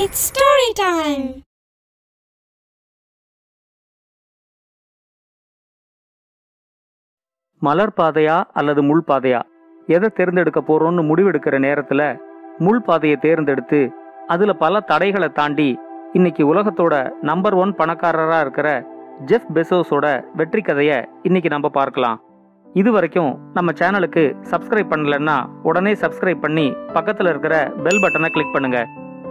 It's story time. மலர் பாதையா அல்லது முள் பாதையா? எதை தேர்ந்தெடுக்க போறோம்னு முடிவெடுக்கிற நேரத்துல முள் பாதையை தேர்ந்தெடுத்து அதுல பல தடைகளை தாண்டி இன்னைக்கு உலகத்தோட நம்பர் ஒன் பணக்காரரா இருக்கிற ஜெஃப் பெசோஸோட வெற்றி கதையை இன்னைக்கு நம்ம பார்க்கலாம். இது வரைக்கும் நம்ம சேனலுக்கு சப்ஸ்கிரைப் பண்ணலன்னா உடனே சப்ஸ்கிரைப் பண்ணி பக்கத்தில் இருக்கிற பெல் பட்டனை கிளிக் பண்ணுங்க.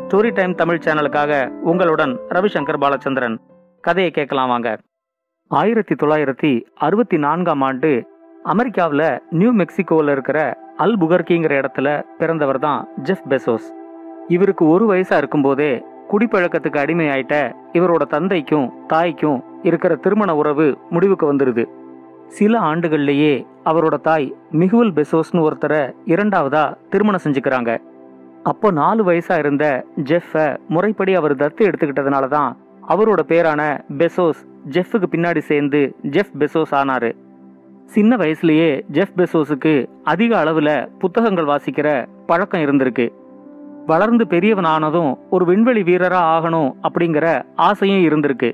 ஸ்டோரி டைம் தமிழ் சேனலுக்காக உங்களுடன் ரவிசங்கர் பாலச்சந்திரன். கதையை கேட்கலாம் வாங்க. ஆயிரத்தி தொள்ளாயிரத்தி அறுபத்தி நான்காம் ஆண்டு அமெரிக்காவில் நியூ மெக்சிகோவில் இருக்கிற அல் புகர்கிங்கிற இடத்துல பிறந்தவர் தான் ஜெஃப் பெசோஸ். இவருக்கு ஒரு வயசா இருக்கும்போதே குடிப்பழக்கத்துக்கு அடிமையாயிட்ட இவரோட தந்தைக்கும் தாய்க்கும் இருக்கிற திருமண உறவு முடிவுக்கு வந்துருது. சில ஆண்டுகள்லேயே அவரோட தாய் மிகுவல் பெசோஸ்னு ஒருத்தரை இரண்டாவதா திருமணம் செஞ்சுக்கிறாங்க. அப்போ நாலு வயசா இருந்த ஜெஃப்பை முறைப்படி அவர் தத்து எடுத்துக்கிட்டதுனால தான் அவரோட பேரான பெசோஸ் ஜெஃப்புக்கு பின்னாடி சேர்ந்து ஜெஃப் பெசோஸ் ஆனாரு. சின்ன வயசுலயே ஜெஃப் பெசோஸுக்கு அதிக அளவுல புத்தகங்கள் வாசிக்கிற பழக்கம் இருந்திருக்கு. வளர்ந்து பெரியவன் ஆனதும் ஒரு விண்வெளி வீரரா ஆகணும் அப்படிங்கிற ஆசையும் இருந்திருக்கு.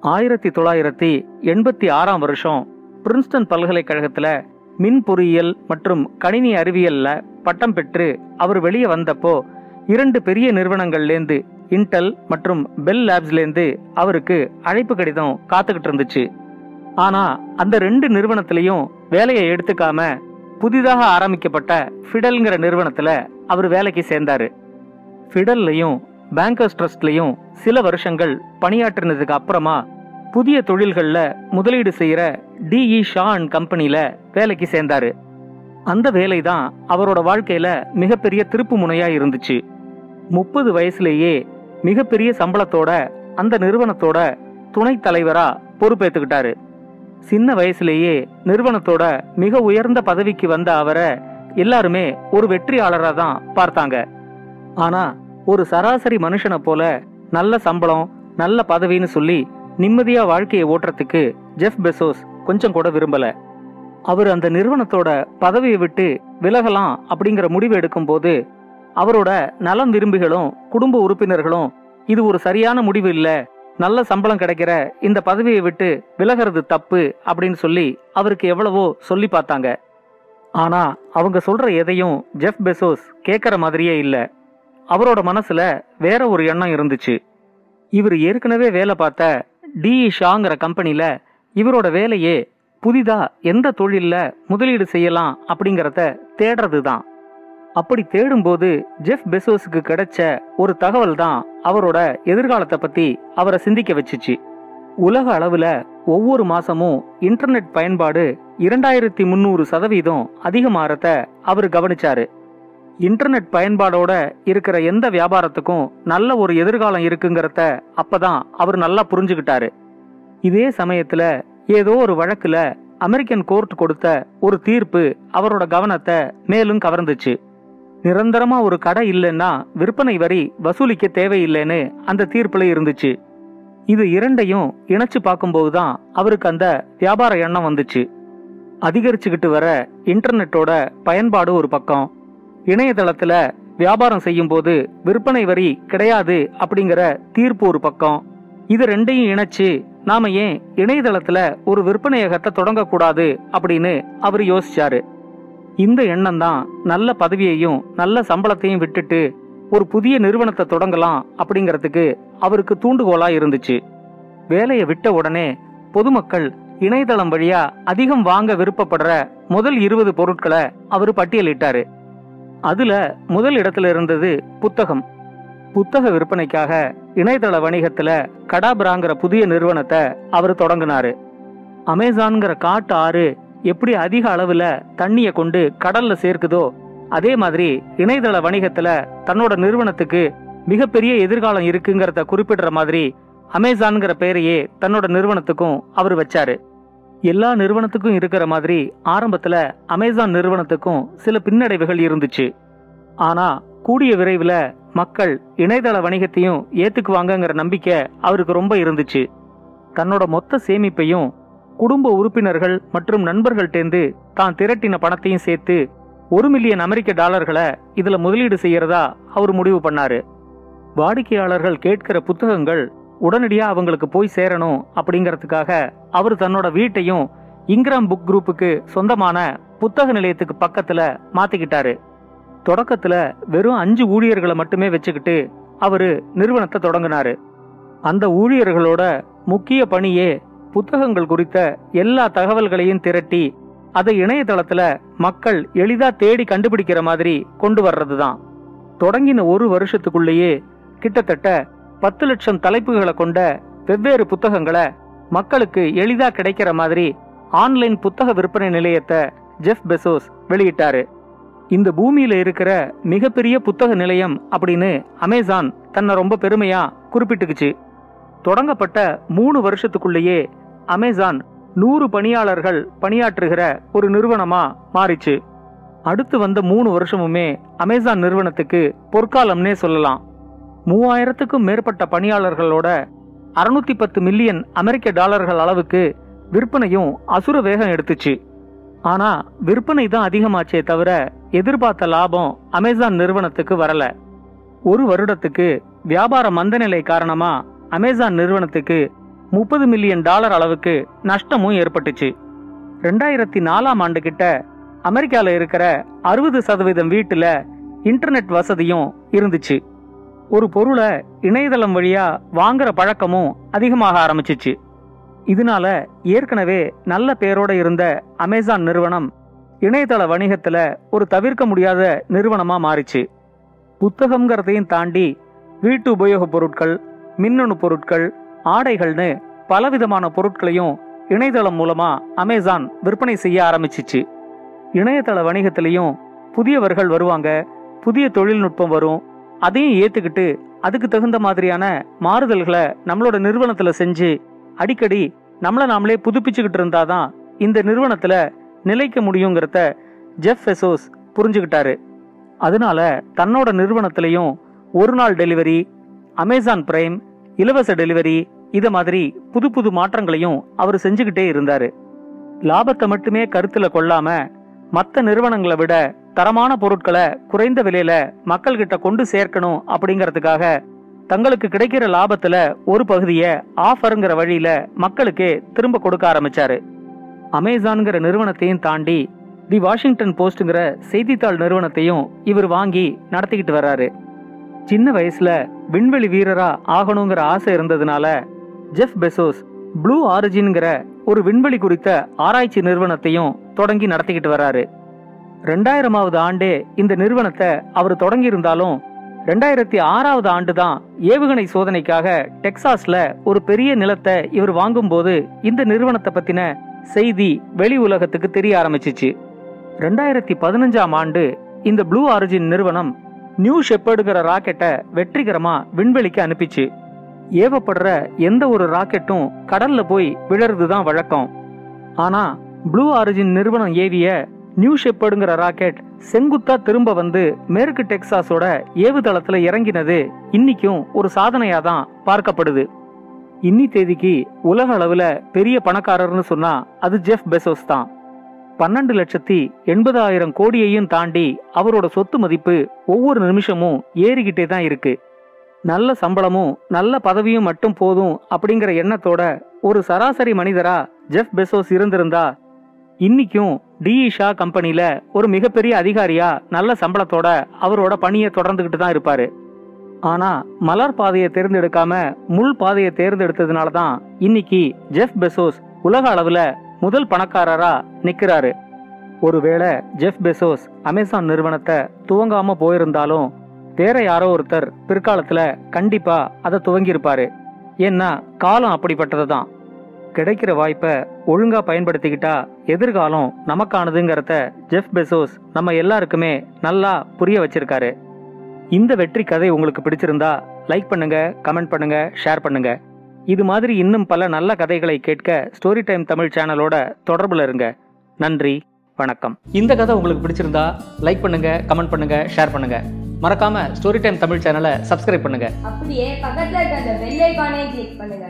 ஆயிரத்தி தொள்ளாயிரத்தி எண்பத்தி ஆறாம் வருஷம் பிரின்ஸ்டன் பல்கலைக்கழகத்தில் மின் பொறியியல் மற்றும் கணினி அறிவியல்ல பட்டம் பெற்று அவர் வெளியே வந்தப்போ இரண்டு பெரிய நிறுவனங்கள்லேருந்து இன்டெல் மற்றும் பெல் லேப்ஸ்லேருந்து அவருக்கு அழைப்பு கடிதம் காத்துக்கிட்டு இருந்துச்சு. ஆனா அந்த ரெண்டு நிறுவனத்திலையும் வேலையை எடுத்துக்காம புதிதாக ஆரம்பிக்கப்பட்ட ஃபிடல்ங்கிற நிறுவனத்துல அவர் வேலைக்கு சேர்ந்தாரு. ஃபிடல்லையும் பேங்கர்ஸ் ட்ரஸ்ட்லையும் சில வருஷங்கள் பணியாற்றினதுக்கு அப்புறமா புதிய தொழில்களில் முதலீடு செய்கிற டிஇ ஷா அண்ட் கம்பெனியில் வேலைக்கு சேர்ந்தாரு. அந்த வேலை தான் அவரோட வாழ்க்கையில் மிகப்பெரிய திருப்பு முனையாக இருந்துச்சு. முப்பது வயசுலேயே மிகப்பெரிய சம்பளத்தோட அந்த நிறுவனத்தோட துணைத் தலைவராக பொறுப்பேற்றுக்கிட்டாரு சின்ன வயசுலேயே நிறுவனத்தோட மிக உயர்ந்த பதவிக்கு வந்த அவரை எல்லாருமே ஒரு வெற்றியாளராக தான் பார்த்தாங்க. ஆனா ஒரு சராசரி மனுஷனை போல நல்ல சம்பளம் நல்ல பதவின்னு சொல்லி நிம்மதியா வாழ்க்கையை ஓட்டுறதுக்கு ஜெஃப் பெசோஸ் கொஞ்சம் கூட விரும்பல. அவர் அந்த நிறுவனத்தோட பதவியை விட்டு விலகலாம் அப்படிங்கிற முடிவு எடுக்கும்போது அவரோட நலம் விரும்பிகளும் குடும்ப உறுப்பினர்களும் இது ஒரு சரியான முடிவு இல்ல. நல்ல சம்பளம் கிடைக்கிற இந்த பதவியை விட்டு விலகிறது தப்பு அப்படின்னு சொல்லி அவருக்கு எவ்வளவோ சொல்லி பார்த்தாங்க. ஆனா அவங்க சொல்ற எதையும் ஜெஃப் பெசோஸ் கேட்கற மாதிரியே இல்ல. அவரோட மனசுல வேற ஒரு எண்ணம் இருந்துச்சு. இவர் ஏற்கனவே வேலை பார்த்த டிஇ ஷாங்கிற கம்பெனில இவரோட வேலையே புதிதாக எந்த தொழிலில் முதலீடு செய்யலாம் அப்படிங்கிறத தேடுறது தான் அப்படி தேடும்போது ஜெஃப் பெசோஸுக்கு கிடைச்ச ஒரு தகவல் தான் அவரோட எதிர்காலத்தை பற்றி அவரை சிந்திக்க வச்சுச்சு. உலக அளவில் ஒவ்வொரு மாசமும் இன்டர்நெட் பயன்பாடு இரண்டாயிரத்தி முந்நூறு சதவீதம் அதிகமாறத அவர் கவனிச்சாரு. இன்டர்நெட் பயன்பாடோட இருக்கிற எந்த வியாபாரத்துக்கும் நல்ல ஒரு எதிர்காலம் இருக்குங்கிறத அப்பதான் அவர் நல்லா புரிஞ்சுக்கிட்டாரு. இதே சமயத்துல ஏதோ ஒரு வழக்குல அமெரிக்கன் கோர்ட் கொடுத்த ஒரு தீர்ப்பு அவரோட கவனத்தை மேலும் கவர்ந்துச்சு. நிரந்தரமா ஒரு கடை இல்லைன்னா விற்பனை வரி வசூலிக்க தேவையில்லைன்னு அந்த தீர்ப்புல இருந்துச்சு. இது இரண்டையும் இணைச்சு பார்க்கும்போது தான் அவருக்கு அந்த வியாபார எண்ணம் வந்துச்சு. அதிகரிச்சுக்கிட்டு வர இன்டர்நெட்டோட பயன்பாடு ஒரு பக்கம். இணையதளத்துல வியாபாரம் செய்யும்போது விற்பனை வரி கிடையாது அப்படிங்கிற தீர்ப்பு ஒரு பக்கம். இது ரெண்டையும் இணைச்சு நாம ஏன் இணையதளத்துல ஒரு விற்பனையகத்தை தொடங்கக்கூடாது அப்படின்னு அவர் யோசிச்சாரு. இந்த எண்ணம் தான் நல்ல பதவியையும் நல்ல சம்பளத்தையும் விட்டுட்டு ஒரு புதிய நிறுவனத்தை தொடங்கலாம் அப்படிங்கறதுக்கு அவருக்கு தூண்டுகோலா இருந்துச்சு. வேலையை விட்ட உடனே பொதுமக்கள் இணையதளம் வழியா அதிகம் வாங்க விருப்பப்படுற முதல் இருபது பொருட்களை அவர் பட்டியலிட்டாரு. அதுல முதல் இடத்துல இருந்தது புத்தகம். புத்தக விற்பனைக்காக இணையதள வணிகத்துல கடாபிராங்கிற புதிய நிறுவனத்தை அவர் தொடங்கினாரு. அமேசான்கிற காட்டு ஆறு எப்படி அதிக அளவுல தண்ணிய கொண்டு கடல்ல சேர்க்குதோ அதே மாதிரி இணையதள வணிகத்துல தன்னோட நிறுவனத்துக்கு மிகப்பெரிய எதிர்காலம் இருக்குங்கிறத குறிப்பிடுற மாதிரி அமேசான்கிற பெயரையே தன்னோட நிறுவனத்துக்கும் அவர் வச்சாரு. எல்லா நிறுவனத்துக்கும் இருக்கிற மாதிரி ஆரம்பத்துல அமேசான் நிறுவனத்துக்கும் சில பின்னடைவுகள் இருந்துச்சு. ஆனா கூடிய விரைவில் மக்கள் இணையதள வணிகத்தையும் ஏத்துக்குவாங்கங்கிற நம்பிக்கை அவருக்கு ரொம்ப இருந்துச்சு. தன்னோட மொத்த சேமிப்பையும் குடும்ப உறுப்பினர்கள் மற்றும் நண்பர்கள்டேந்து தான் திரட்டின பணத்தையும் சேர்த்து ஒரு மில்லியன் அமெரிக்க டாலர்களை இதுல முதலீடு செய்யறதா அவர் முடிவு பண்ணாரு. வாடிக்கையாளர்கள் கேட்கிற புத்தகங்கள் உடனடியாக அவங்களுக்கு போய் சேரணும் அப்படிங்கிறதுக்காக அவர் தன்னோட வீட்டையும் இங்கிராம் புக் குரூப்புக்கு சொந்தமான புத்தக நிலையத்துக்கு பக்கத்துல மாத்திக்கிட்டாரு. தொடக்கத்துல வெறும் அஞ்சு ஊழியர்களை மட்டுமே வச்சுக்கிட்டு அவரு நிறுவனத்தை தொடங்கினாரு. அந்த ஊழியர்களோட முக்கிய பணியே புத்தகங்கள் குறித்த எல்லா தகவல்களையும் திரட்டி அதை இணையதளத்துல மக்கள் எளிதா தேடி கண்டுபிடிக்கிற மாதிரி கொண்டு வர்றதுதான். தொடங்கின ஒரு வருஷத்துக்குள்ளேயே கிட்டத்தட்ட பத்து லட்சம் தலைப்புகளை கொண்ட வெவ்வேறு புத்தகங்களை மக்களுக்கு எளிதா கிடைக்கிற மாதிரி ஆன்லைன் புத்தக விற்பனை நிலையத்தை ஜெஃப் பெசோஸ் வெளியிட்டாரு. இந்த பூமியில இருக்கிற மிகப்பெரிய புத்தக நிலையம் அப்படின்னு அமேசான் தன்னை ரொம்ப பெருமையா குறிப்பிட்டுக்குச்சு. தொடங்கப்பட்ட மூணு வருஷத்துக்குள்ளேயே அமேசான் நூறு பணியாளர்கள் பணியாற்றுகிற ஒரு நிறுவனமா மாறிச்சு. அடுத்து வந்த மூணு வருஷமுமே அமேசான் நிறுவனத்துக்கு பொற்காலம்னே சொல்லலாம். மூவாயிரத்துக்கும் மேற்பட்ட பணியாளர்களோட அறுநூத்தி பத்து மில்லியன் அமெரிக்க டாலர்கள் அளவுக்கு விற்பனையும் அசுர வேகம் எடுத்துச்சு. ஆனா விற்பனை தான் அதிகமாச்சே தவிர எதிர்பார்த்த லாபம் அமேசான் நிறுவனத்துக்கு வரல. ஒரு வருடத்துக்கு வியாபார மந்தநிலை காரணமா அமேசான் நிறுவனத்துக்கு முப்பது மில்லியன் டாலர் அளவுக்கு நஷ்டமும் ஏற்பட்டுச்சு. ரெண்டாயிரத்தி நாலாம் ஆண்டு கிட்ட அமெரிக்கால இருக்கிற அறுபது சதவீதம் வீட்டுல இன்டர்நெட் வசதியும் இருந்துச்சு. ஒரு பொருளை இணையதளம் வழியா வாங்குற பழக்கமும் அதிகமாக ஆரம்பிச்சிச்சு. இதனால ஏற்கனவே நல்ல பேரோட இருந்த அமேசான் நிறுவனம் இணையதள வணிகத்துல ஒரு தவிர்க்க முடியாத நிறுவனமா மாறிச்சு. புத்தகம்ங்கிறதையும் தாண்டி வீட்டு உபயோகப் பொருட்கள் மின்னணு பொருட்கள் ஆடைகள்னு பலவிதமான பொருட்களையும் இணையதளம் மூலமா அமேசான் விற்பனை செய்ய ஆரம்பிச்சிச்சு. இணையதள வணிகத்திலையும் புதியவர்கள் வருவாங்க புதிய தொழில்நுட்பம் வரும் அதையும் ஏத்துக்கிட்டு அதுக்கு தகுந்த மாதிரியான மாறுதல்களை நம்மளோட நிறுவனத்துல செஞ்சு அடிக்கடி நம்மளை நாமளே புதுப்பிச்சுக்கிட்டு இருந்தாதான் இந்த நிறுவனத்துல நிலைக்க முடியுங்கிறத ஜெஃப் ஃபெசோஸ் புரிஞ்சுக்கிட்டாரு. அதனால தன்னோட நிறுவனத்திலையும் ஒரு நாள் டெலிவரி அமேசான் பிரைம் இலவச டெலிவரி இதை மாதிரி புது புது மாற்றங்களையும் அவர் செஞ்சுக்கிட்டே இருந்தாரு. லாபத்தை மட்டுமே கருத்தில் கொள்ளாம மற்ற நிறுவனங்களை விட தரமான பொருட்களை குறைந்த விலையில மக்கள்கிட்ட கொண்டு சேர்க்கணும் அப்படிங்கறதுக்காக தங்களுக்கு கிடைக்கிற லாபத்துல ஒரு பகுதியை ஆஃபருங்கிற வழியில மக்களுக்கு திரும்ப கொடுக்க ஆரம்பிச்சாரு. அமேசான்ங்கிற நிறுவனத்தையும் தாண்டி தி வாஷிங்டன் போஸ்ட்ங்கிற செய்தித்தாள் நிறுவனத்தையும் இவர் வாங்கி நடத்திக்கிட்டு வர்றாரு. சின்ன வயசுல விண்வெளி வீரரா ஆகணுங்கிற ஆசை இருந்ததுனால ஜெஃப் பெசோஸ் ப்ளூ ஆரிஜின்ங்கிற ஒரு விண்வெளி குறித்த ஆராய்ச்சி நிறுவனத்தையும் தொடங்கி நடத்திக்கிட்டு வராரு. ரெண்டாயிரமாவது ஆண்டே இந்த நிறுவனத்தை அவர் தொடங்கியிருந்தாலும் ரெண்டாயிரத்தி ஆறாவது ஆண்டு தான் ஏவுகணை சோதனைக்காக டெக்சாஸ்ல ஒரு பெரிய நிலத்தை இவர் வாங்கும்போது இந்த நிறுவனத்தை பத்தின செய்தி வெளி உலகத்துக்கு தெரிய ஆரம்பிச்சிச்சு. ரெண்டாயிரத்தி பதினஞ்சாம் ஆண்டு இந்த ப்ளூ ஆரிஜின் நிறுவனம் நியூ ஷெப்பர்டுங்கிற ராக்கெட்டை வெற்றிகரமா விண்வெளிக்கு அனுப்பிச்சு. ஏவப்படுற எந்த ஒரு ராக்கெட்டும் கடல்ல போய் விழறது தான் வழக்கம். ஆனா ப்ளூ ஆரிஜின் நிறுவனம் ஏவிய நியூ ஷெப்பர்டுங்கிற ராக்கெட் செங்குத்தா திரும்ப வந்து மேற்கு டெக்சாஸோட ஏவுதளத்துல இறங்கினது இன்னைக்கும் ஒரு சாதனையா தான் பார்க்கப்படுது. இன்னி தேதிக்கு உலக அளவுல பெரிய பணக்காரர்னு சொன்னா அது ஜெஃப் பெசோஸ் தான். பன்னெண்டு லட்சத்தி எண்பதாயிரம் கோடியையும் தாண்டி அவரோட சொத்து மதிப்பு ஒவ்வொரு நிமிஷமும் ஏறிக்கிட்டே தான் இருக்கு. நல்ல சம்பளமும் நல்ல பதவியும் மட்டும் போதும் அப்படிங்கிற எண்ணத்தோட ஒரு சராசரி மனிதரா ஜெஃப் பெசோஸ் இருந்திருந்தா இன்னைக்கும் டிஇஷா கம்பெனியில ஒரு மிகப்பெரிய அதிகாரியா நல்ல சம்பளத்தோட அவரோட பணியை தொடர்ந்துகிட்டு தான் இருப்பாரு. ஆனா மலர் பாதையை தேர்ந்தெடுக்காம முள் பாதையை தேர்ந்தெடுத்ததுனால தான் இன்னைக்கு ஜெஃப் பெசோஸ் உலக அளவுல முதல் பணக்காரரா நிக்கிறாரு. ஒருவேளை ஜெஃப் பெசோஸ் அமேசான் நிறுவனத்தை துவங்காம போயிருந்தாலும் வேற யாரோ ஒருத்தர் பிற்காலத்துல கண்டிப்பா அதை துவங்கியிருப்பாரு. ஏன்னா காலம் அப்படிப்பட்டது தான் கிடைக்கிற வாய்ப்பை ஒழுங்கா பயன்படுத்திக்கிட்டா எதிர்காலம் நமக்கானதுங்கிறத ஜெஃப் பெசோஸ் நம்ம எல்லாருக்குமே நல்லா புரிய வச்சிருக்காரு. இந்த வெற்றி கதை உங்களுக்கு பிடிச்சிருந்தா லைக் பண்ணுங்க கமெண்ட் பண்ணுங்க ஷேர் பண்ணுங்க. இது மாதிரி இன்னும் பல நல்ல கதைகளை கேட்க ஸ்டோரி டைம் தமிழ் சேனலோட தொடர்புல இருங்க. நன்றி வணக்கம். இந்த கதை உங்களுக்கு பிடிச்சிருந்தா லைக் பண்ணுங்க கமெண்ட் பண்ணுங்க ஷேர் பண்ணுங்க. மறக்காம ஸ்டோரி டைம் தமிழ் சேனலை சப்ஸ்கிரைப் பண்ணுங்க. அப்படியே பக்கத்துல இருக்க அந்த பெல் ஐகானை கிளிக் பண்ணுங்க.